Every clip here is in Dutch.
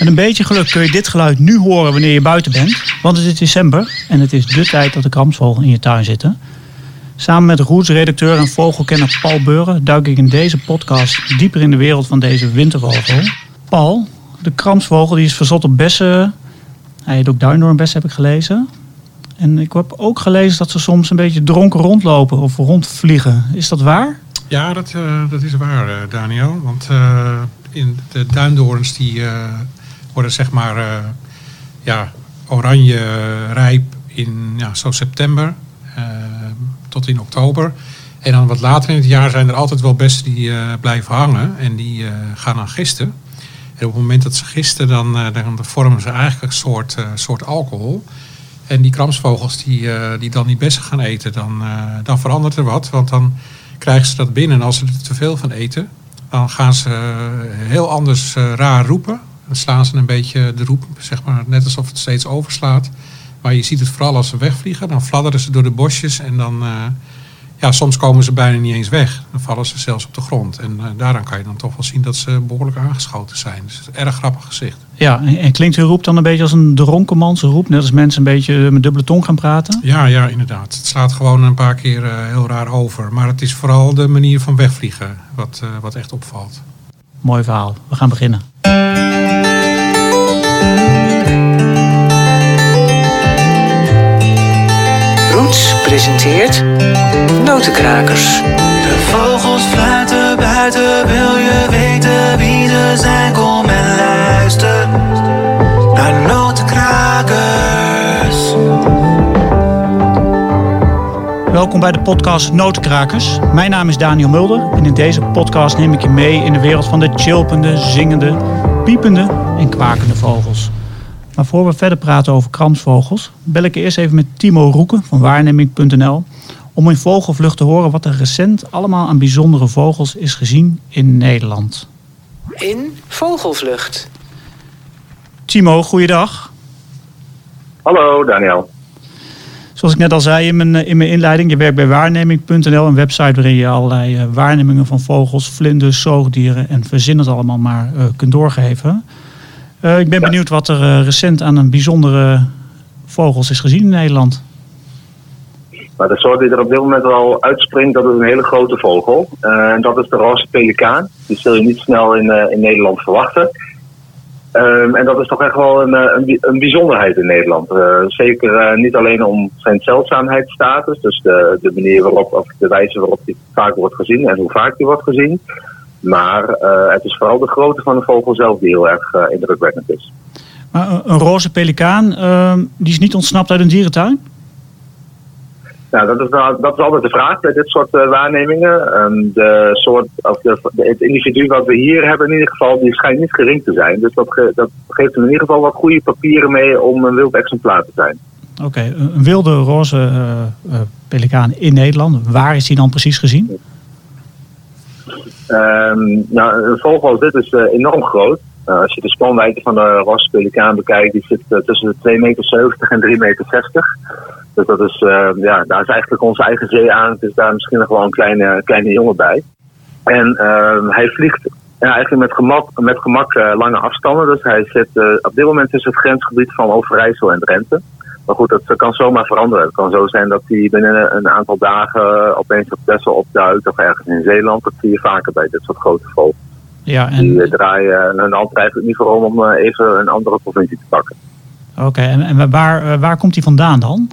Met een beetje geluk kun je dit geluid nu horen wanneer je buiten bent. Want het is december en het is de tijd dat de kramsvogel in je tuin zitten. Samen met Roots-redacteur en vogelkenner Paul Beuren duik ik in deze podcast dieper in de wereld van deze wintervogel. Paul, de kramsvogel die is verzot op bessen. Hij heet ook duindoornbessen, heb ik gelezen. En ik heb ook gelezen dat ze soms een beetje dronken rondlopen of rondvliegen. Is dat waar? Ja, dat, uh, dat is waar, uh, Daniel. Want uh, in de duindoorns die worden zeg maar ja, oranje rijp in ja, zo september tot in oktober. En dan wat later in het jaar zijn er altijd wel bessen die blijven hangen en die gaan dan gisten. En op het moment dat ze gisten, dan, dan vormen ze eigenlijk een soort, soort alcohol. En die kramsvogels die, die dan die bessen gaan eten, dan, dan verandert er wat. Want dan krijgen ze dat binnen. En als ze er te veel van eten, dan gaan ze heel anders raar roepen. Dan slaan ze een beetje de roep, zeg maar, net alsof het steeds overslaat. Maar je ziet het vooral als ze wegvliegen. Dan fladderen ze door de bosjes en dan... Uh, ja, soms komen ze bijna niet eens weg. Dan vallen ze zelfs op de grond. En uh, daaraan kan je dan toch wel zien dat ze behoorlijk aangeschoten zijn. Dus het is een erg grappig gezicht. Ja, en klinkt uw roep dan een beetje als een dronkenmans roep? Net als mensen een beetje met dubbele tong gaan praten? Ja, ja, inderdaad. Het slaat gewoon een paar keer uh, heel raar over. Maar het is vooral de manier van wegvliegen wat, uh, wat echt opvalt. Mooi verhaal. We gaan beginnen. Presenteert Notenkrakers. De vogels fluiten buiten, wil je weten wie ze zijn? Kom en luister naar Notenkrakers. Welkom bij de podcast Notenkrakers. Mijn naam is Daniel Mulder en in deze podcast neem ik je mee in de wereld van de chilpende, zingende, piepende en kwakende vogels. Maar voor we verder praten over kramsvogels, bel ik eerst even met Timo Roeken van waarneming.nl om in vogelvlucht te horen wat er recent allemaal aan bijzondere vogels is gezien in Nederland. In Vogelvlucht. Timo, goeiedag. Hallo Daniel. Zoals ik net al zei in mijn, in mijn inleiding, je werkt bij waarneming.nl, een website waarin je allerlei uh, waarnemingen van vogels, vlinders, zoogdieren en verzin het allemaal maar uh, kunt doorgeven. Uh, ik ben ja. benieuwd wat er uh, recent aan een bijzondere vogels is gezien in Nederland. Maar de soort die er op dit moment wel uitspringt, dat is een hele grote vogel. Uh, en dat is de roze pelikaan. Die zul je niet snel in, in Nederland verwachten. Um, en dat is toch echt wel een, een, een bijzonderheid in Nederland. zeker niet alleen om zijn zeldzaamheidsstatus, dus de, de manier waarop, of de wijze waarop die vaak wordt gezien en hoe vaak die wordt gezien. Maar uh, het is vooral de grootte van de vogel zelf die heel erg uh, indrukwekkend is. Maar een, roze pelikaan, uh, die is niet ontsnapt uit een dierentuin? Nou, dat is, nou, dat is altijd de vraag bij dit soort waarnemingen. Um, de soort, of de, het individu wat we hier hebben in ieder geval, die schijnt niet gering te zijn. Dus dat, ge, dat geeft hem in ieder geval wat goede papieren mee om een wild exemplaar te zijn. Oké, okay, een wilde roze pelikaan in Nederland. Waar is die dan precies gezien? Nou, een vogel als dit is enorm groot. Uh, als je de spanwijdte van de rosse pelikaan bekijkt, die zit uh, tussen de 2,70 meter en 3,60 meter. Dus dat is, ja, daar is eigenlijk onze eigen zee aan. Het is daar misschien nog wel een kleine, kleine jongen bij. En hij vliegt ja, eigenlijk met gemak, met gemak lange afstanden. Dus hij zit op dit moment tussen het grensgebied van Overijssel en Drenthe. Maar goed, dat kan zomaar veranderen. Het kan zo zijn dat hij binnen een aantal dagen opeens op Texel opduikt of ergens in Zeeland. Dat zie je vaker bij dit soort grote vogels. Ja, en... Die draaien hun hand eigenlijk niet voor om even een andere provincie te pakken. Oké, okay, en, en waar, waar komt hij vandaan dan?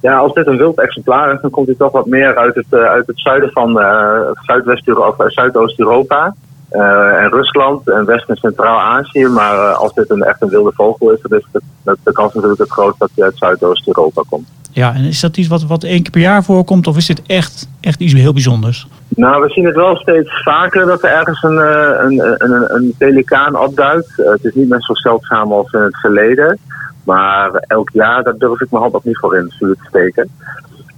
Ja, als dit een wild exemplaar is, dan komt hij toch wat meer uit het, uit het zuiden van uh, Zuidwest-Europa, Zuidoost-Europa. Uh, en Rusland en West- en Centraal-Azië. Maar uh, als dit een, echt een wilde vogel is, dan is de, de, de kans natuurlijk het groot dat hij uit Zuidoost-Europa komt. Ja, en is dat iets wat, wat één keer per jaar voorkomt of is dit echt, echt iets heel bijzonders? Nou, we zien het wel steeds vaker dat er ergens een, een, een, een pelikaan opduikt. Het is niet meer zo zeldzaam als in het verleden. Maar elk jaar, daar durf ik mijn hand nog niet voor in vuur te steken.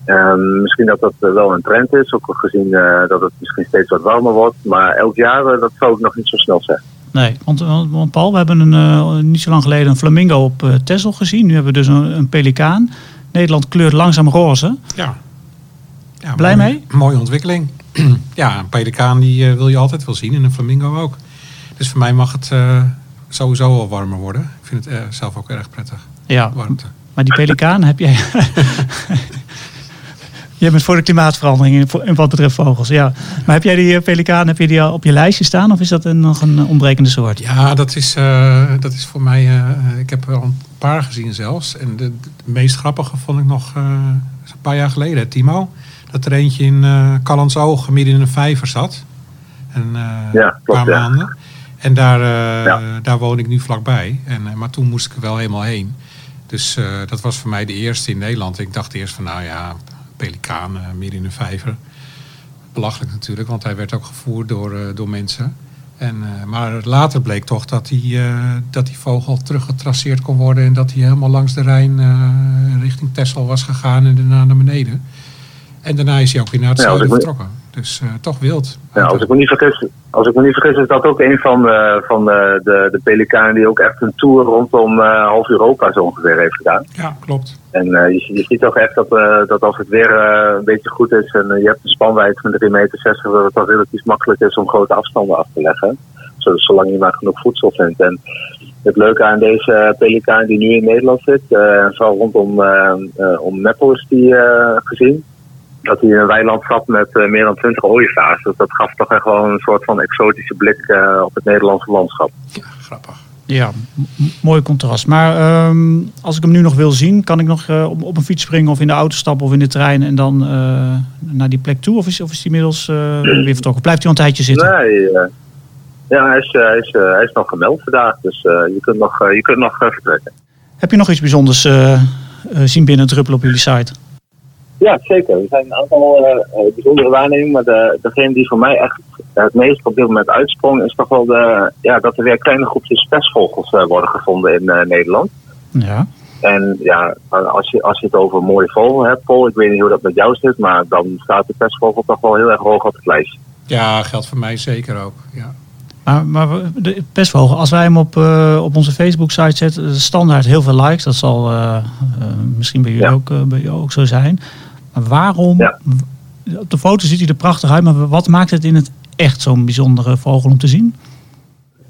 Um, misschien dat dat wel een trend is, ook gezien uh, dat het misschien steeds wat warmer wordt. Maar elk jaar, uh, dat zou ik nog niet zo snel zeggen. Nee, want, want Paul, we hebben een, uh, niet zo lang geleden een flamingo op uh, Texel gezien. Nu hebben we dus een, een, pelikaan. Nederland kleurt langzaam roze. Ja. ja Blij mooi, mee? Mooie ontwikkeling. ja, een pelikaan die wil je altijd wel zien en een flamingo ook. Dus voor mij mag het sowieso wel warmer worden. Ik vind het eh, zelf ook erg prettig, Ja, warmte. maar die pelikaan heb jij... Jij bent voor de klimaatverandering in- wat betreft vogels, ja. Maar heb jij die eh, pelikaan heb je die al op je lijstje staan of is dat een, nog een ontbrekende soort? Ja, dat is, eh, dat is voor mij... eh, ik heb er al een paar gezien zelfs. En de, de meest grappige vond ik nog eh, een paar jaar geleden, Timo. Dat er eentje in uh, Callandsoog midden in een vijver zat. En, eh, Ja, een klopt, paar ja. maanden. En daar, eh, Ja. daar woon ik nu vlakbij. En, maar toen moest ik er wel helemaal heen. Dus eh, dat was voor mij de eerste in Nederland. Ik dacht eerst van, nou ja, pelikaan eh, midden in een vijver. Belachelijk natuurlijk, want hij werd ook gevoerd door, eh, door mensen. En, eh, maar later bleek toch dat die, dat die vogel teruggetraceerd kon worden... en dat hij helemaal langs de Rijn richting Texel was gegaan en daarna naar beneden. En daarna is hij ook weer naar het Ja, zuiden vertrokken. Dus eh, toch wild. Ja, als ik me niet vergis, als ik me niet vergis is dat ook een van, eh, van de, de, de pelikanen die ook echt een tour rondom eh, half Europa zo ongeveer heeft gedaan. Ja, klopt. En eh, je, je ziet toch echt dat, eh, dat als het weer eh, een beetje goed is en eh, je hebt een spanwijdte van 3,60 meter, dat het dan relatief makkelijk is om grote afstanden af te leggen. Zo- Zolang je maar genoeg voedsel vindt. En het leuke aan deze pelikaan die nu in Nederland zit, eh, vooral rondom eh, eh, om Meppel is die eh, gezien, dat hij in een weiland zat met eh, meer dan 20 ooievaars. Dus dat gaf toch echt wel een soort van exotische blik eh, op het Nederlandse landschap. Ja, grappig. Ja, mooi contrast. Maar ehm, als ik hem nu nog wil zien, kan ik nog eh, op, op een fiets springen of in de auto stappen of in de trein en dan eh, naar die plek toe? Of is, of is die inmiddels eh, weer vertrokken? Blijft hij al een tijdje zitten? Nee, ja, hij is, hij, is, hij is nog gemeld vandaag, dus eh, je kunt nog, eh, je kunt nog vertrekken. Heb je nog iets bijzonders zien binnen druppelen op jullie site? Ja, zeker. Er zijn een aantal eh, eh, bijzondere waarnemingen, maar de, degene die voor mij echt het meest op dit moment uitsprong, is toch wel de, ja, dat er weer kleine groepjes pestvogels eh, worden gevonden in eh, Nederland. Ja. En ja, als je, als je het over een mooie vogel hebt, Paul, ik weet niet hoe dat met jou zit, maar dan staat de pestvogel toch wel heel erg hoog op het lijstje. Ja, geldt voor mij zeker ook. Ja. Maar, maar we- de pestvogel, als wij hem op, eh, op onze Facebook-site zetten, standaard heel veel likes. Dat zal misschien bij jullie, Ja. ook, bij jou ook zo zijn. Maar waarom? Ja. Op de foto ziet hij er prachtig uit, maar wat maakt het in het echt zo'n bijzondere vogel om te zien?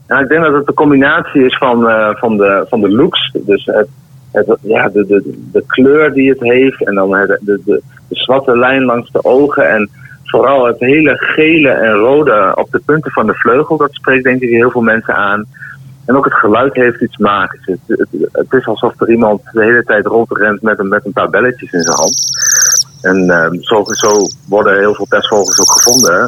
Nou, ik denk dat het een combinatie is van, eh, van, de, van de looks. Dus het, het, ja, de, de, de kleur die het heeft. En dan de, de, de zwarte lijn langs de ogen. En vooral het hele gele en rode op de punten van de vleugel. Dat spreekt denk ik heel veel mensen aan. En ook het geluid heeft iets magisch. Het, het, het is alsof er iemand de hele tijd rondrent met een, met een paar belletjes in zijn hand. En ehm, zo, zo worden heel veel pestvogels ook gevonden.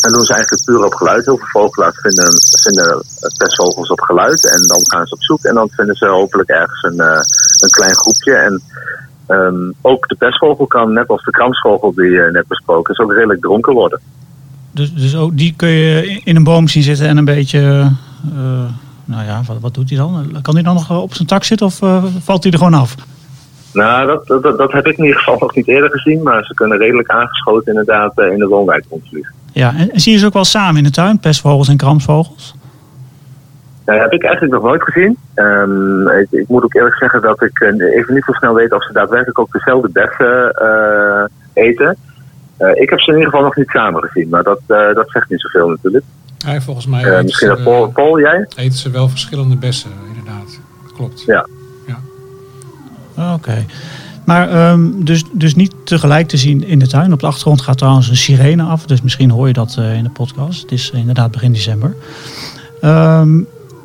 En doen ze eigenlijk puur op geluid. Heel veel vogelaars vinden, vinden pestvogels op geluid. En dan gaan ze op zoek. En dan vinden ze hopelijk ergens een, eh, een klein groepje. En ehm, ook de pestvogel kan, net als de kramsvogel die je net besproken is, ook redelijk dronken worden. Dus, dus ook die kun je in een boom zien zitten en een beetje. eh, nou ja, wat, wat doet hij dan? Kan hij dan nog op zijn tak zitten of eh, valt hij er gewoon af? Nou, dat, dat, dat heb ik in ieder geval nog niet eerder gezien. Maar ze kunnen redelijk aangeschoten inderdaad eh, in de woonwijk rondvliegen. Ja, en, en zie je ze ook wel samen in de tuin, pestvogels en kramsvogels? Nou, heb ik eigenlijk nog nooit gezien. Ehm, ik, ik moet ook eerlijk zeggen dat ik eh, even niet zo snel weet of ze daadwerkelijk ook dezelfde bessen eh, eten. Eh, ik heb ze in ieder geval nog niet samen gezien, maar dat, eh, dat zegt niet zoveel natuurlijk. Ja, volgens mij Eh, eten, misschien dat ze, Paul, Paul, jij? eten ze wel verschillende bessen, inderdaad. Dat klopt. Ja. Oké. Maar ehm, dus, dus niet tegelijk te zien in de tuin. Op de achtergrond gaat trouwens een sirene af. Dus misschien hoor je dat eh, in de podcast. Het is inderdaad begin december. Ehm,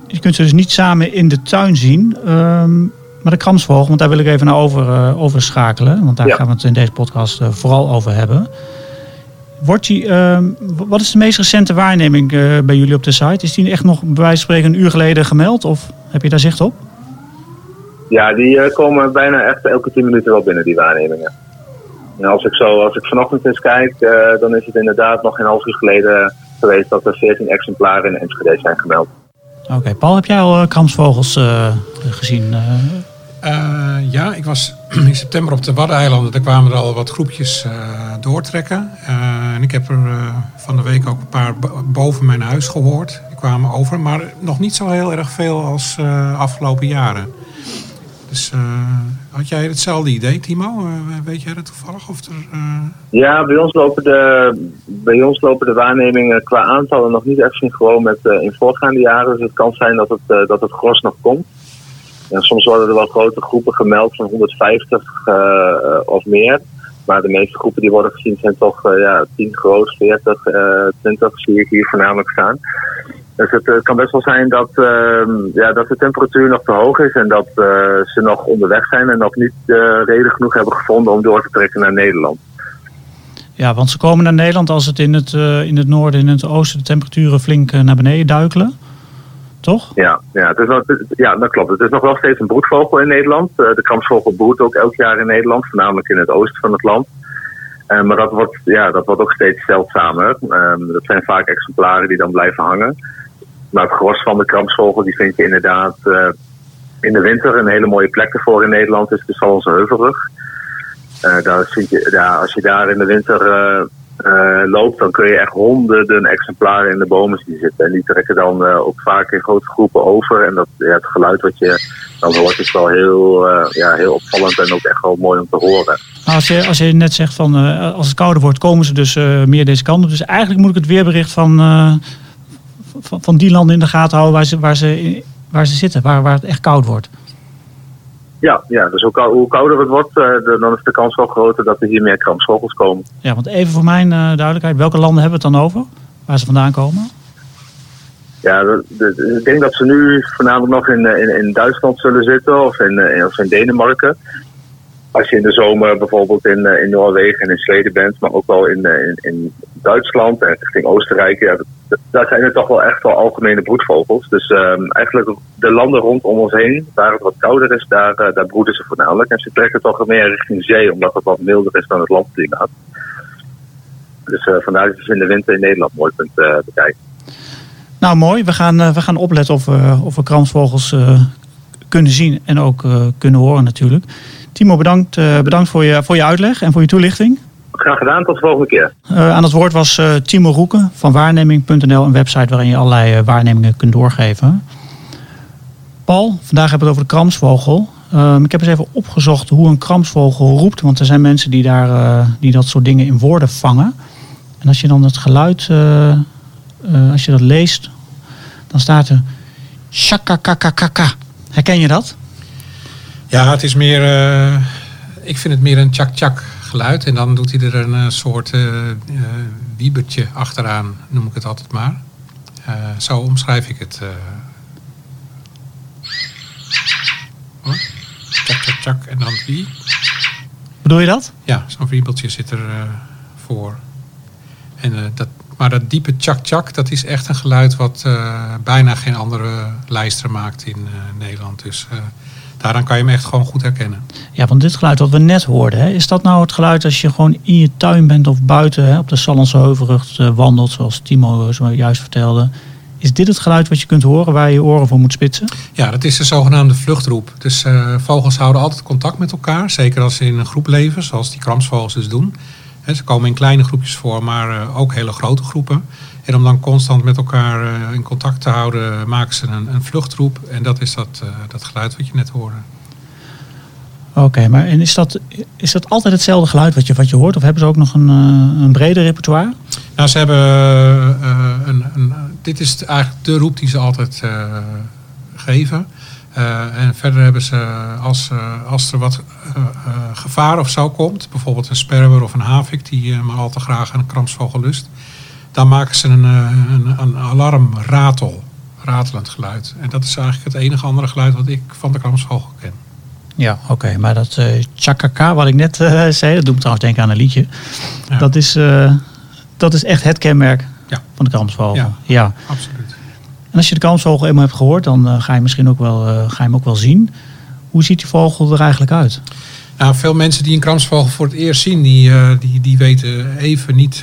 je kunt ze dus niet samen in de tuin zien. Ehm, maar de kramsvogel, want daar wil ik even naar over, eh, overschakelen. Want daar Ja. gaan we het in deze podcast eh, vooral over hebben. Wordt die, wat is de meest recente waarneming eh, bij jullie op de site? Is die echt nog bij wijze van spreken een uur geleden gemeld? Of heb je daar zicht op? Ja, die eh, komen bijna echt elke 10 minuten wel binnen, die waarnemingen. En als ik, zo, als ik vanochtend eens kijk, eh, dan is het inderdaad nog een half uur geleden geweest dat er 14 exemplaren in Enschede zijn gemeld. Oké, Paul, heb jij al eh, kramsvogels eh, gezien? eh? Eh, ja, ik was in september op de Waddeneilanden. Daar kwamen er al wat groepjes eh, doortrekken. Eh, en ik heb er eh, van de week ook een paar bo- boven mijn huis gehoord. Die kwamen over, maar nog niet zo heel erg veel als eh afgelopen jaren. Dus eh, had jij hetzelfde idee, Timo? Eh, weet jij dat toevallig? Of er, eh, Ja, bij ons lopen de, bij ons lopen de waarnemingen qua aantallen nog niet echt synchroon met in voorgaande jaren. Dus het kan zijn dat het, dat het gros nog komt. En soms worden er wel grote groepen gemeld van 150 eh, eh, of meer. Maar de meeste groepen die worden gezien zijn toch eh, ja, 10 groot, 40, eh 20 zie ik hier voornamelijk staan. Dus het eh, kan best wel zijn dat, ehm, ja, dat de temperatuur nog te hoog is en dat eh, ze nog onderweg zijn en nog niet eh, reden genoeg hebben gevonden om door te trekken naar Nederland. Ja, want ze komen naar Nederland als het in het, in het noorden en in het oosten de temperaturen flink naar beneden duikelen. Toch? Ja, ja, het is het ja, dat klopt. Het is nog wel steeds een broedvogel in Nederland. De kramsvogel broedt ook elk jaar in Nederland, voornamelijk in het oosten van het land. Maar dat wordt, ja, dat wordt ook steeds zeldzamer. Ehm, dat zijn vaak exemplaren die dan blijven hangen. Maar het gros van de kramsvogel die vind je inderdaad eh, in de winter. Een hele mooie plek ervoor in Nederland is de Salonse Heuvelrug. Eh, daar vind je, ja, als je daar in de winter eh, loopt, dan kun je echt honderden exemplaren in de bomen zien zitten. En die trekken dan ook vaak in grote groepen over. En dat, het geluid wat je dan hoort is wel heel, ja, heel opvallend en ook echt wel mooi om te horen. Nou, als, je, als je net zegt van als het kouder wordt, komen ze dus meer deze kant op. Dus eigenlijk moet ik het weerbericht van, van, van die landen in de gaten houden waar ze, waar ze, waar ze zitten, waar, waar het echt koud wordt. Ja, ja dus hoe, kou- hoe kouder het wordt, eh, dan is de kans wel groter dat er hier meer kramsvogels komen. Ja, want even voor mijn eh, duidelijkheid, welke landen hebben we het dan over? Waar ze vandaan komen? Ja, de- de- ik denk dat ze nu voornamelijk nog in, eh, in, in Duitsland zullen zitten of in, of in Denemarken. Als je in de zomer bijvoorbeeld in, eh, in Noorwegen en in Zweden bent, maar ook wel in, eh, in, in Duitsland en richting Oostenrijk, ja, daar zijn het toch wel echt wel algemene broedvogels. Dus ehm, eigenlijk de landen rondom ons heen, waar het wat kouder is, daar, eh, daar broeden ze voornamelijk. En ze trekken toch meer richting zee, omdat het wat milder is dan het landklimaat. Dus vandaar dat je in de winter in Nederland mooi kunt eh, bekijken. Nou, mooi. We gaan, we gaan opletten of we, of we kramsvogels kunnen zien en ook kunnen horen natuurlijk. Timo, bedankt, eh, bedankt voor, je, voor je uitleg en voor je toelichting. Graag gedaan, tot de volgende keer. Eh, aan het woord was eh, Timo Roeken van waarneming.nl, een website waarin je allerlei waarnemingen kunt doorgeven. Paul, vandaag hebben we het over de kramsvogel. Ehm, ik heb eens even opgezocht hoe een kramsvogel roept, want er zijn mensen die, daar, die dat soort dingen in woorden vangen. En als je dan het geluid, als je dat leest, dan staat er shakakakakaka. Herken je dat? Ja, het is meer. eh, ik vind het meer een tjak-tjak geluid. En dan doet hij er een eh, soort eh, wiebertje achteraan, noem ik het altijd maar. Zo omschrijf ik het. Hoor. Tjak, tjak, tjak. En dan wie? Bedoel je dat? Ja, zo'n wiebeltje zit er voor. En, dat, maar dat diepe tjak-tjak, dat is echt een geluid wat bijna geen andere lijster maakt in Nederland. Dus daaraan kan je hem echt gewoon goed herkennen. Ja, want dit geluid wat we net hoorden, hè, is dat nou het geluid als je gewoon in je tuin bent of buiten hè, op de Sallandse Heuvelrug eh, wandelt, zoals Timo eh, zojuist vertelde? Is dit het geluid wat je kunt horen waar je je oren voor moet spitsen? Ja, dat is de zogenaamde vluchtroep. Dus eh, vogels houden altijd contact met elkaar. Zeker als ze in een groep leven, zoals die kramsvogels dus doen. Ze komen in kleine groepjes voor, maar eh, ook hele grote groepen. En om dan constant met elkaar eh, in contact te houden, maken ze een, een vluchtroep. En dat is dat, eh, dat geluid wat je net hoorde. Oké, maar en is dat, is dat altijd hetzelfde geluid wat je, wat je hoort? Of hebben ze ook nog een, eh, een breder repertoire? Nou, ze hebben een, een, dit is eigenlijk de roep die ze altijd geven. En verder hebben ze, als, als er wat gevaar of zo komt, bijvoorbeeld een sperwer of een havik die maar al te graag een kramsvogel lust, dan maken ze een, eh, een, een alarmratel, ratelend geluid. En dat is eigenlijk het enige andere geluid wat ik van de kramsvogel ken. Ja, oké. maar dat eh chakaka, wat ik net eh, zei, dat doet me trouwens denken aan een liedje. Ja. Dat, is, dat is echt het kenmerk Ja. van de kramsvogel. Ja. ja. Absoluut. En als je de kramsvogel eenmaal hebt gehoord, dan ga je misschien ook wel, ga je hem ook wel zien. Hoe ziet die vogel er eigenlijk uit? Nou, veel mensen die een kramsvogel voor het eerst zien, die, die, die weten even niet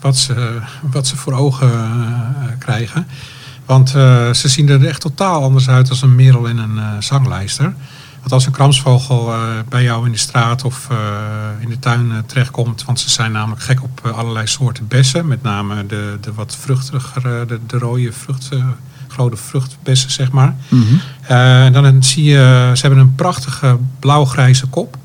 wat, ze, wat ze voor ogen eh, krijgen. Want eh, ze zien er echt totaal anders uit als een merel en een eh, zanglijster. Want als een kramsvogel bij jou in de straat of in de tuin terechtkomt, want ze zijn namelijk gek op allerlei soorten bessen, met name de, de wat vruchtigere, de, de rode vrucht, grote vruchtbessen, zeg maar. En dan zie je, ze hebben een prachtige blauw-grijze kop.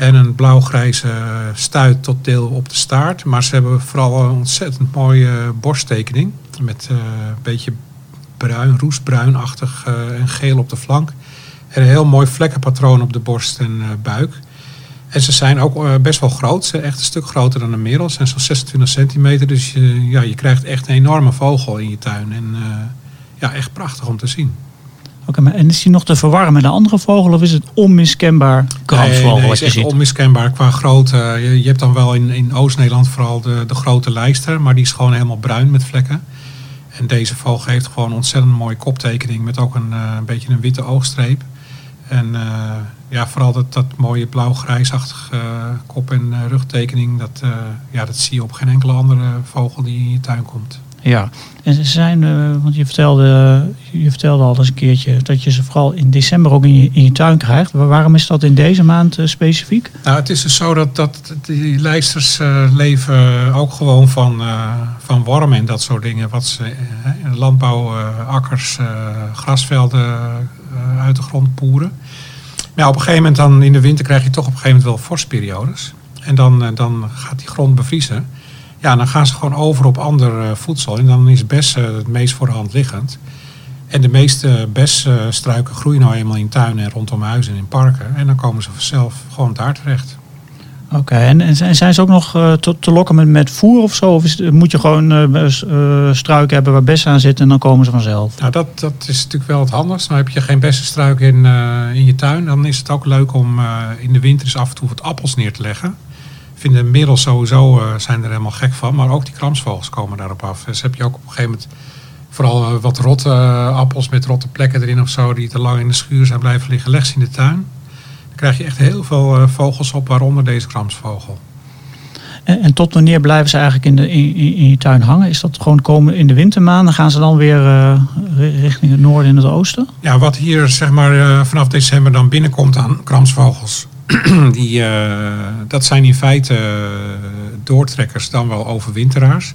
En een blauw-grijze stuit tot deel op de staart. Maar ze hebben vooral een ontzettend mooie borsttekening. Met eh, een beetje bruin, roestbruinachtig eh, en geel op de flank. En een heel mooi vlekkenpatroon op de borst en eh, buik. En ze zijn ook eh, best wel groot. Ze zijn echt een stuk groter dan een merel. Ze zijn zo'n 26 centimeter. Dus je, ja, je krijgt echt een enorme vogel in je tuin. En eh, ja, echt prachtig om te zien. Oké, en is die nog te verwarren met een andere vogel of is het onmiskenbaar kramsvogel Nee, nee, wat is echt onmiskenbaar qua grootte. Je, je hebt dan wel in, in Oost-Nederland vooral de, de grote lijster. Maar die is gewoon helemaal bruin met vlekken. En deze vogel heeft gewoon een ontzettend mooie koptekening. Met ook een, eh, een beetje een witte oogstreep. En eh, ja, vooral dat, dat mooie blauw-grijsachtige eh, kop- en rugtekening. Dat, ja, dat zie je op geen enkele andere vogel die in je tuin komt. Ja, en ze zijn, eh, want je vertelde, je vertelde al eens een keertje dat je ze vooral in december ook in je, in je tuin krijgt. Waar- Waarom is dat in deze maand eh, specifiek? Nou, het is dus zo dat, dat die lijsters eh, leven ook gewoon van, van wormen en dat soort dingen. Wat ze landbouw, akkers, grasvelden uit de grond poeren. Maar op een gegeven moment dan in de winter krijg je toch op een gegeven moment wel vorstperiodes. En dan, dan gaat die grond bevriezen. Ja, dan gaan ze gewoon over op ander eh, voedsel. En dan is bes eh, het meest voor de hand liggend. En de meeste besstruiken groeien nou eenmaal in tuinen en rondom huizen en in parken. En dan komen ze vanzelf gewoon daar terecht. Oké, en, en zijn ze ook nog eh, te, te lokken met, met voer of zo? Of is, moet je gewoon eh, struiken hebben waar bessen aan zitten en dan komen ze vanzelf? Nou, dat, dat is natuurlijk wel het handigst. Nou heb je geen bessenstruik in, in je tuin. Dan is het ook leuk om in de winter eens af en toe wat appels neer te leggen. Vinden middels sowieso eh, zijn er helemaal gek van. Maar ook die kramsvogels komen daarop af. Dus heb je ook op een gegeven moment vooral eh, wat rotte eh, appels met rotte plekken erin of zo. Die te lang in de schuur zijn blijven liggen. Leg ze in de tuin. Dan krijg je echt heel veel vogels op, waaronder deze kramsvogel. En, en tot wanneer blijven ze eigenlijk in, de, in, in je tuin hangen? Is dat gewoon komen in de wintermaanden? Gaan ze dan weer ri- richting het noorden en het oosten? Ja, wat hier zeg maar vanaf december dan binnenkomt aan kramsvogels, die, eh, dat zijn in feite eh, doortrekkers, dan wel overwinteraars.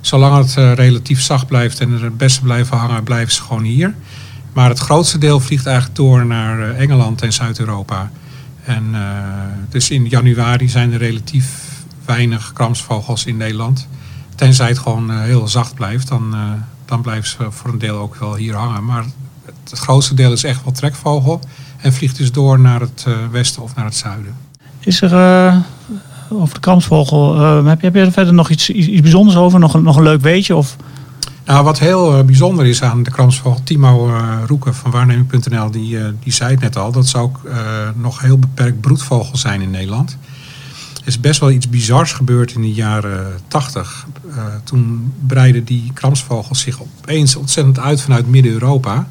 Zolang het eh, relatief zacht blijft en er het beste blijven hangen, blijven ze gewoon hier. Maar het grootste deel vliegt eigenlijk door naar Engeland en Zuid-Europa. En dus in januari zijn er relatief weinig kramsvogels in Nederland. Tenzij het gewoon heel zacht blijft, dan, dan blijven ze voor een deel ook wel hier hangen. Maar het grootste deel is echt wel trekvogel. En vliegt dus door naar het eh, westen of naar het zuiden. Is er eh, over de kramsvogel, eh, heb, je, heb je er verder nog iets, iets, bijzonders over? Nog, een- nog een leuk weetje? Of, Nou, wat heel bijzonder is aan de kramsvogel, Timo Roeken van waarneming.nl, die, die zei het net al, dat ze ook nog heel beperkt broedvogel zijn in Nederland. Er is best wel iets bizars gebeurd in de jaren 80. Eh, toen breidden die kramsvogels zich opeens ontzettend uit vanuit Midden-Europa.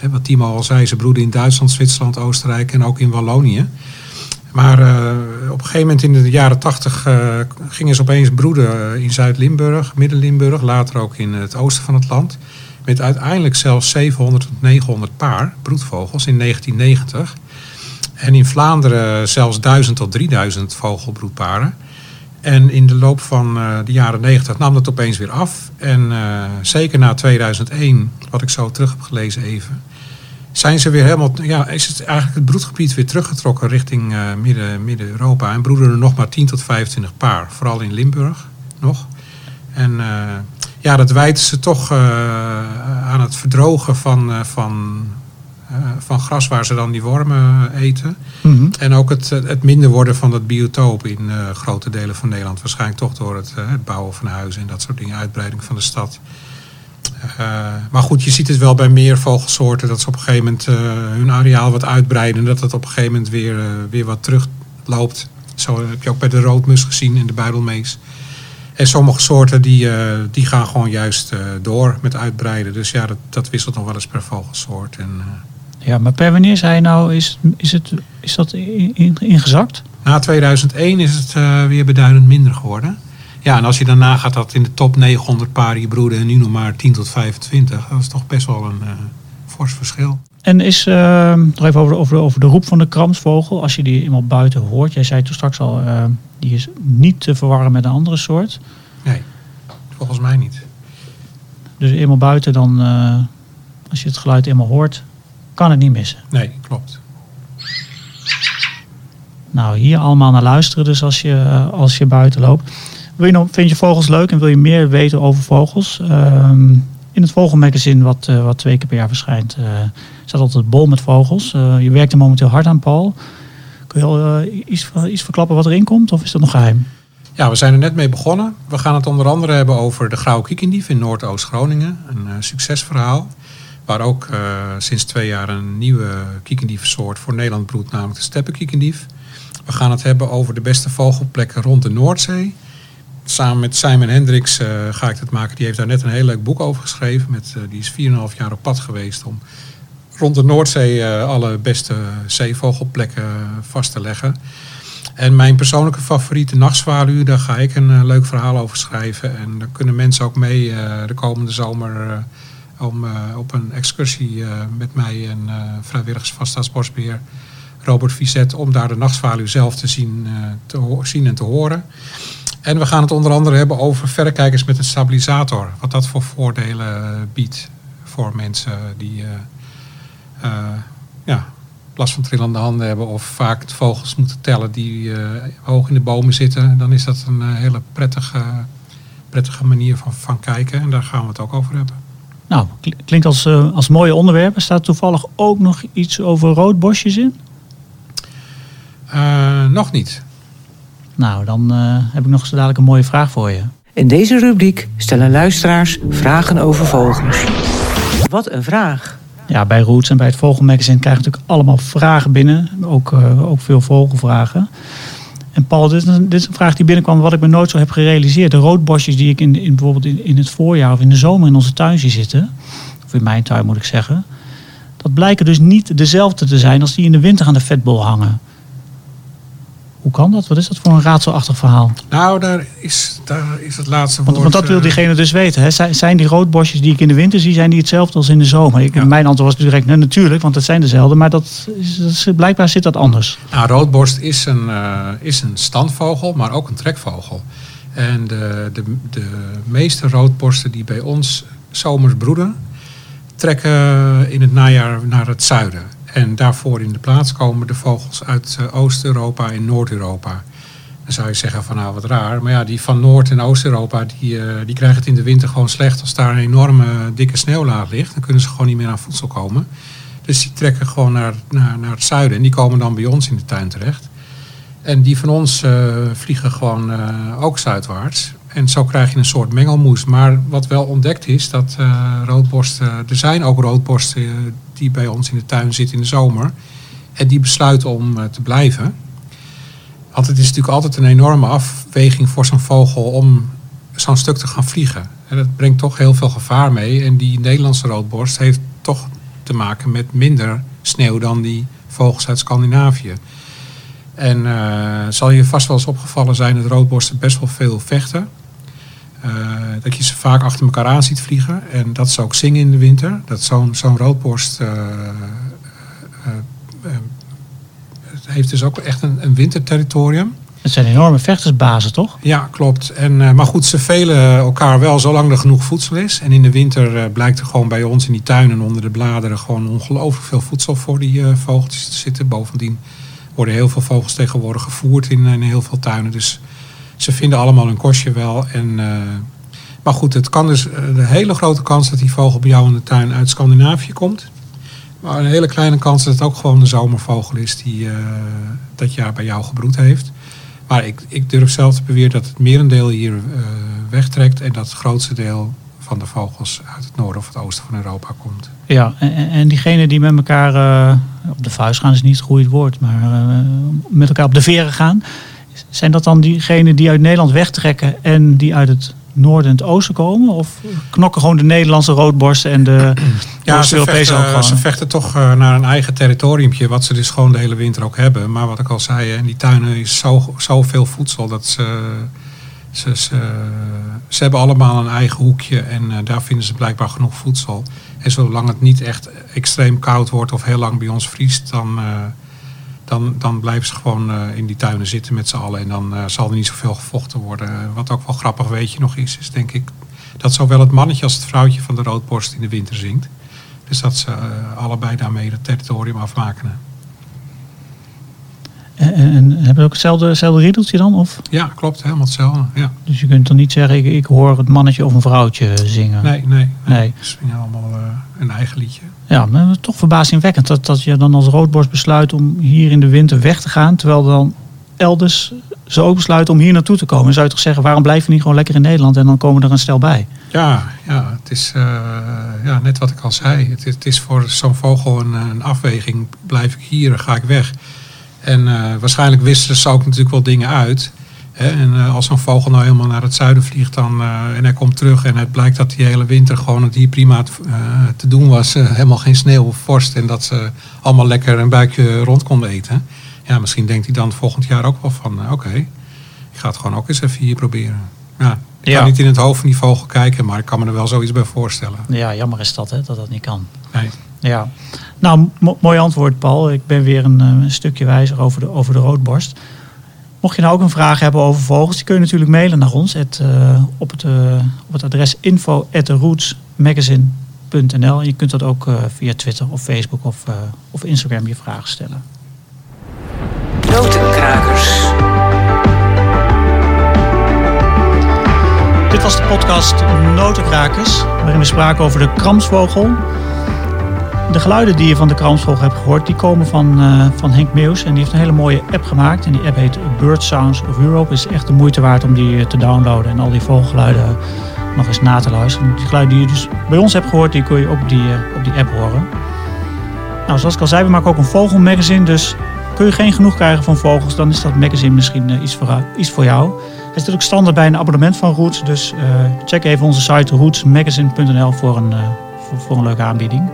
Wat Timo al zei, ze broeden in Duitsland, Zwitserland, Oostenrijk en ook in Wallonië. Maar eh, op een gegeven moment in de jaren 80 eh, gingen ze opeens broeden in Zuid-Limburg, Midden-Limburg, later ook in het oosten van het land. Met uiteindelijk zelfs 700 tot 900 paar broedvogels in 1990. En in Vlaanderen zelfs 1000 tot 3000 vogelbroedparen. En in de loop van eh, de jaren 90 nam dat opeens weer af. En eh, zeker na 2001, wat ik zo terug heb gelezen even, zijn ze weer helemaal, ja, is het eigenlijk het broedgebied weer teruggetrokken richting eh, midden- Midden-Europa. en broeden er nog maar 10 tot 25 paar, vooral in Limburg nog. En ja, dat wijten ze toch aan het verdrogen van, van, van gras waar ze dan die wormen eten. Mhm. En ook het, het minder worden van dat biotoop in eh, grote delen van Nederland. Waarschijnlijk toch door het, eh, het bouwen van huizen en dat soort dingen, uitbreiding van de stad. Eh, maar goed, je ziet het wel bij meer vogelsoorten dat ze op een gegeven moment eh, hun areaal wat uitbreiden. En dat het op een gegeven moment weer, eh, weer wat terugloopt. Zo heb je ook bij de roodmus gezien en de buidelmees. En sommige soorten die, eh, die gaan gewoon juist eh, door met uitbreiden. Dus ja, dat, dat wisselt nog wel eens per vogelsoort. En, eh, Ja, maar per wanneer zei je nou, is, is, het, is dat in- in- ingezakt? Na 2001 is het eh, weer beduidend minder geworden. Ja, en als je daarna gaat dat in de top 900 paren je broeden en nu nog maar 10 tot 25, dat is toch best wel een eh, fors verschil. En is, eh, nog even over de, over, de, over de roep van de kramsvogel, als je die eenmaal buiten hoort. Jij zei toen straks al, eh, die is niet te verwarren met een andere soort. Nee, volgens mij niet. Dus eenmaal buiten, dan, eh, Als je het geluid eenmaal hoort, kan het niet missen. Nee, klopt. Nou, hier allemaal naar luisteren dus als je, eh, als je buiten loopt. Wil je nog, vind je vogels leuk en wil je meer weten over vogels? Ehm, in het Vogelmagazine, wat, eh, wat twee keer per jaar verschijnt, eh, staat altijd bol met vogels. Je werkt er momenteel hard aan, Paul. Kun je al iets, iets verklappen wat erin komt of is dat nog geheim? Ja, we zijn er net mee begonnen. We gaan het onder andere hebben over de grauwe kiekendief in Noordoost-Groningen. Een succesverhaal. Waar ook eh, sinds twee jaar een nieuwe kiekendiefsoort voor Nederland broedt, namelijk de steppenkiekendief. We gaan het hebben over de beste vogelplekken rond de Noordzee. Samen met Simon Hendricks eh, ga ik dat maken. Die heeft daar net een heel leuk boek over geschreven. Met, eh, die is 4,5 jaar op pad geweest om rond de Noordzee alle beste zeevogelplekken vast te leggen. En mijn persoonlijke favoriete nachtzwaluw, daar ga ik een leuk verhaal over schrijven. En daar kunnen mensen ook mee de komende zomer om, eh, op een excursie eh, met mij en eh vrijwilligers van Staatsbosbeheer Robert Vizet om daar de nachtzwaluw zelf te zien, te zien en te horen. En we gaan het onder andere hebben over verrekijkers met een stabilisator. Wat dat voor voordelen biedt voor mensen die ja, last van trillende handen hebben of vaak vogels moeten tellen die hoog in de bomen zitten. Dan is dat een hele prettige, prettige manier van, van kijken. En daar gaan we het ook over hebben. Nou, kl- klinkt als, eh, als mooie onderwerp. Er staat toevallig ook nog iets over roodbosjes in. Eh, nog niet. Nou, dan eh, heb ik nog zo dadelijk een mooie vraag voor je. In deze rubriek stellen luisteraars vragen over vogels. Wat een vraag! Ja, bij Roots en bij het Vogelmagazine krijg je natuurlijk allemaal vragen binnen. Ook, eh, ook veel vogelvragen. En Paul, dit is, een, dit is een vraag die binnenkwam wat ik me nooit zo heb gerealiseerd. De roodbosjes die ik in, in, bijvoorbeeld in, in het voorjaar of in de zomer in onze tuin zie zitten. Of in mijn tuin moet ik zeggen. Dat blijken dus niet dezelfde te zijn als die in de winter aan de vetbol hangen. Hoe kan dat? Wat is dat voor een raadselachtig verhaal? Nou, daar is, daar is het laatste Want, woord. want dat wil eh, diegene dus weten. Hè? Zijn, die roodbosjes die ik in de winter zie, zijn die hetzelfde als in de zomer? Ik, Ja. Mijn antwoord was direct, nee, natuurlijk, want het zijn dezelfde. Maar dat is, dat is- blijkbaar zit dat anders. Nou, roodborst is een, eh, is een standvogel, maar ook een trekvogel. En de, de, de meeste roodborsten die bij ons zomers broeden, trekken in het najaar naar het zuiden. En daarvoor in de plaats komen de vogels uit eh, Oost-Europa en Noord-Europa. Dan zou je zeggen van nou wat raar. Maar ja, die van Noord- en Oost-Europa die, eh, die krijgen het in de winter gewoon slecht als daar een enorme dikke sneeuwlaag ligt. Dan kunnen ze gewoon niet meer aan voedsel komen. Dus die trekken gewoon naar, naar, naar het zuiden. En die komen dan bij ons in de tuin terecht. En die van ons eh, vliegen gewoon eh, ook zuidwaarts. En zo krijg je een soort mengelmoes. Maar wat wel ontdekt is, dat eh, roodborsten... Er zijn ook roodborsten eh, die bij ons in de tuin zitten in de zomer. En die besluiten om eh, te blijven. Want het is natuurlijk altijd een enorme afweging voor zo'n vogel om zo'n stuk te gaan vliegen. En dat brengt toch heel veel gevaar mee. En die Nederlandse roodborst heeft toch te maken met minder sneeuw dan die vogels uit Scandinavië. En eh, zal je vast wel eens opgevallen zijn dat roodborsten best wel veel vechten. Eh, dat je ze vaak achter elkaar aan ziet vliegen. En dat ze ook zingen in de winter. Dat zo'n zo'n roodborst eh, eh, heeft dus ook echt een, een winterterritorium. Het zijn enorme vechtersbazen, toch? Ja, klopt. En, maar goed, ze velen elkaar wel zolang er genoeg voedsel is. En in de winter blijkt er gewoon bij ons in die tuinen onder de bladeren gewoon ongelooflijk veel voedsel voor die vogeltjes te zitten. Bovendien worden heel veel vogels tegenwoordig gevoerd in, in heel veel tuinen. Dus ze vinden allemaal een kostje wel. En, eh, maar goed, het kan dus eh, de hele grote kans dat die vogel bij jou in de tuin uit Scandinavië komt. Maar een hele kleine kans dat het ook gewoon de zomervogel is die eh, dat jaar bij jou gebroed heeft. Maar ik, ik durf zelf te beweren dat het merendeel hier eh, wegtrekt en dat het grootste deel van de vogels uit het noorden of het oosten van Europa komt. Ja, en, en- en diegenen die met elkaar eh, op de vuist gaan, is niet het goede woord, maar eh, met elkaar op de veren gaan. Zijn dat dan diegenen die uit Nederland wegtrekken en die uit het noorden en het oosten komen? Of knokken gewoon de Nederlandse roodborsten en de Ja, ze Oost-Europese ook vechten, gewoon? ze vechten toch eh, naar een eigen territoriumpje, wat ze dus gewoon de hele winter ook hebben. Maar wat ik al zei, in die tuinen is zo, zoveel voedsel dat ze, ze, ze, ze hebben allemaal een eigen hoekje en eh, daar vinden ze blijkbaar genoeg voedsel. En zolang het niet echt extreem koud wordt of heel lang bij ons vriest, dan, eh, dan, dan blijven ze gewoon eh, in die tuinen zitten met z'n allen. En dan eh, zal er niet zoveel gevochten worden. Wat ook wel grappig weet je nog is, is denk ik dat zowel het mannetje als het vrouwtje van de roodborst in de winter zingt. Dus dat ze eh, allebei daarmee het territorium afmaken. En, en, en hebben ze ook hetzelfde, hetzelfde riedeltje dan? Of? Ja, klopt. Helemaal hetzelfde. Ja. Dus je kunt dan niet zeggen, ik, ik hoor het mannetje of een vrouwtje zingen. Nee, nee. Nee. Ze zingen allemaal een eigen liedje. Ja, maar het is toch verbazingwekkend dat, dat je dan als roodborst besluit om hier in de winter weg te gaan. Terwijl dan elders ze ook besluiten om hier naartoe te komen. Dan zou je toch zeggen, waarom blijf je niet gewoon lekker in Nederland en dan komen er een stel bij? Ja, ja het is eh, ja, net wat ik al zei. Het, is- het is voor zo'n vogel een, een afweging. Blijf ik hier, ga ik weg? En eh, waarschijnlijk wisten ze ook natuurlijk wel dingen uit. Hè? En eh, als zo'n vogel nou helemaal naar het zuiden vliegt dan, eh, en hij komt terug en het blijkt dat die hele winter gewoon het hier prima te, eh, te doen was. eh, helemaal geen sneeuw of vorst en dat ze allemaal lekker een buikje rond konden eten. Ja, misschien denkt hij dan volgend jaar ook wel van, oké, ik ga het gewoon ook eens even hier proberen. Ja, ik Ja. kan niet in het hoofd van die vogel kijken, maar ik kan me er wel zoiets bij voorstellen. Ja, jammer is dat, hè, dat dat niet kan. Nee. Ja, nou, mo- mooi antwoord, Paul. Ik ben weer een, eh, een stukje wijzer over de, over de roodborst. Mocht je nou ook een vraag hebben over vogels, die kun je natuurlijk mailen naar ons eh, op, het, eh, op het adres info@rootsmagazine.nl. En je kunt dat ook via Twitter of Facebook of, of Instagram je vragen stellen. Notenkrakers. Dit was de podcast Notenkrakers, waarin we spraken over de kramsvogel. De geluiden die je van de kramsvogel hebt gehoord, die komen van, eh, van Henk Meus. En die heeft een hele mooie app gemaakt. En die app heet Bird Sounds of Europe. Het is echt de moeite waard om die eh, te downloaden en al die vogelgeluiden nog eens na te luisteren. Die geluiden die je dus bij ons hebt gehoord, die kun je op die, eh, op die app horen. Nou, zoals ik al zei, we maken ook een vogelmagazine. Dus kun je geen genoeg krijgen van vogels, dan is dat magazine misschien eh, iets, voor, iets voor jou. Hij zit ook standaard bij een abonnement van Roots. Dus eh, check even onze site rootsmagazine.nl voor een, eh, voor een leuke aanbieding.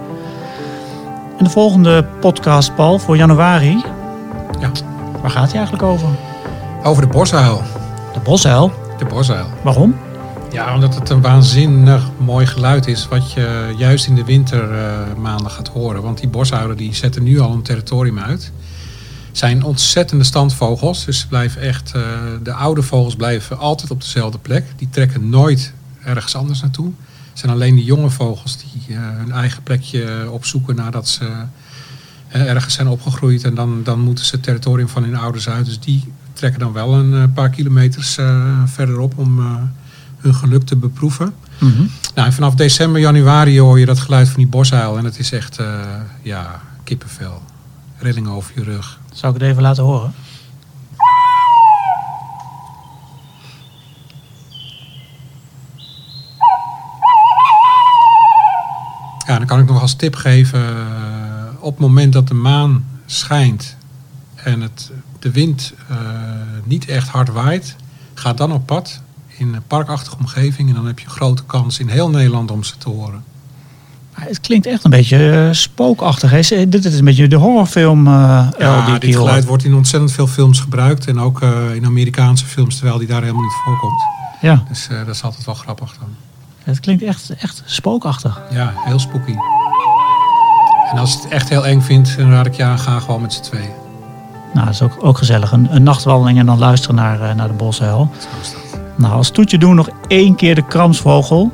En de volgende podcast, Paul, voor januari. Ja. Waar gaat hij eigenlijk over? Over de bosuil. De bosuil. De bosuil. Waarom? Ja, omdat het een waanzinnig mooi geluid is wat je juist in de wintermaanden gaat horen. Want die bosuilen die zetten nu al een territorium uit. Zijn ontzettende standvogels, dus ze blijven echt, eh, de oude vogels blijven altijd op dezelfde plek. Die trekken nooit ergens anders naartoe. Het zijn alleen de jonge vogels die eh, hun eigen plekje opzoeken nadat ze ergens zijn opgegroeid. En dan, dan moeten ze het territorium van hun ouders uit. Dus die trekken dan wel een eh, paar kilometers eh, verderop om eh, hun geluk te beproeven. Mhm. Nou, en vanaf december, januari hoor je dat geluid van die bosuil. En het is echt, eh, ja, kippenvel. Rilling over je rug. Zou ik het even laten horen? Ja, dan kan ik nog als tip geven. eh, op het moment dat de maan schijnt en het, de wind eh, niet echt hard waait, ga dan op pad in een parkachtige omgeving. En dan heb je een grote kans in heel Nederland om ze te horen. Het klinkt echt een beetje eh, spookachtig. Hè? Dit is een beetje de horrorfilm L Ja, die dit geluid wordt in ontzettend veel films gebruikt. En ook in Amerikaanse films, terwijl die daar helemaal niet voorkomt. Ja, Dus dat is altijd wel grappig dan. Het klinkt echt, echt spookachtig. Ja, heel spooky. En als je het echt heel eng vindt, dan raad ik je aan, ga gewoon met z'n tweeën. Nou, dat is ook, ook gezellig. Een, een nachtwandeling en dan luisteren naar, eh, naar de bosuil. Zo is dat. Nou, als toetje doen nog één keer de kramsvogel.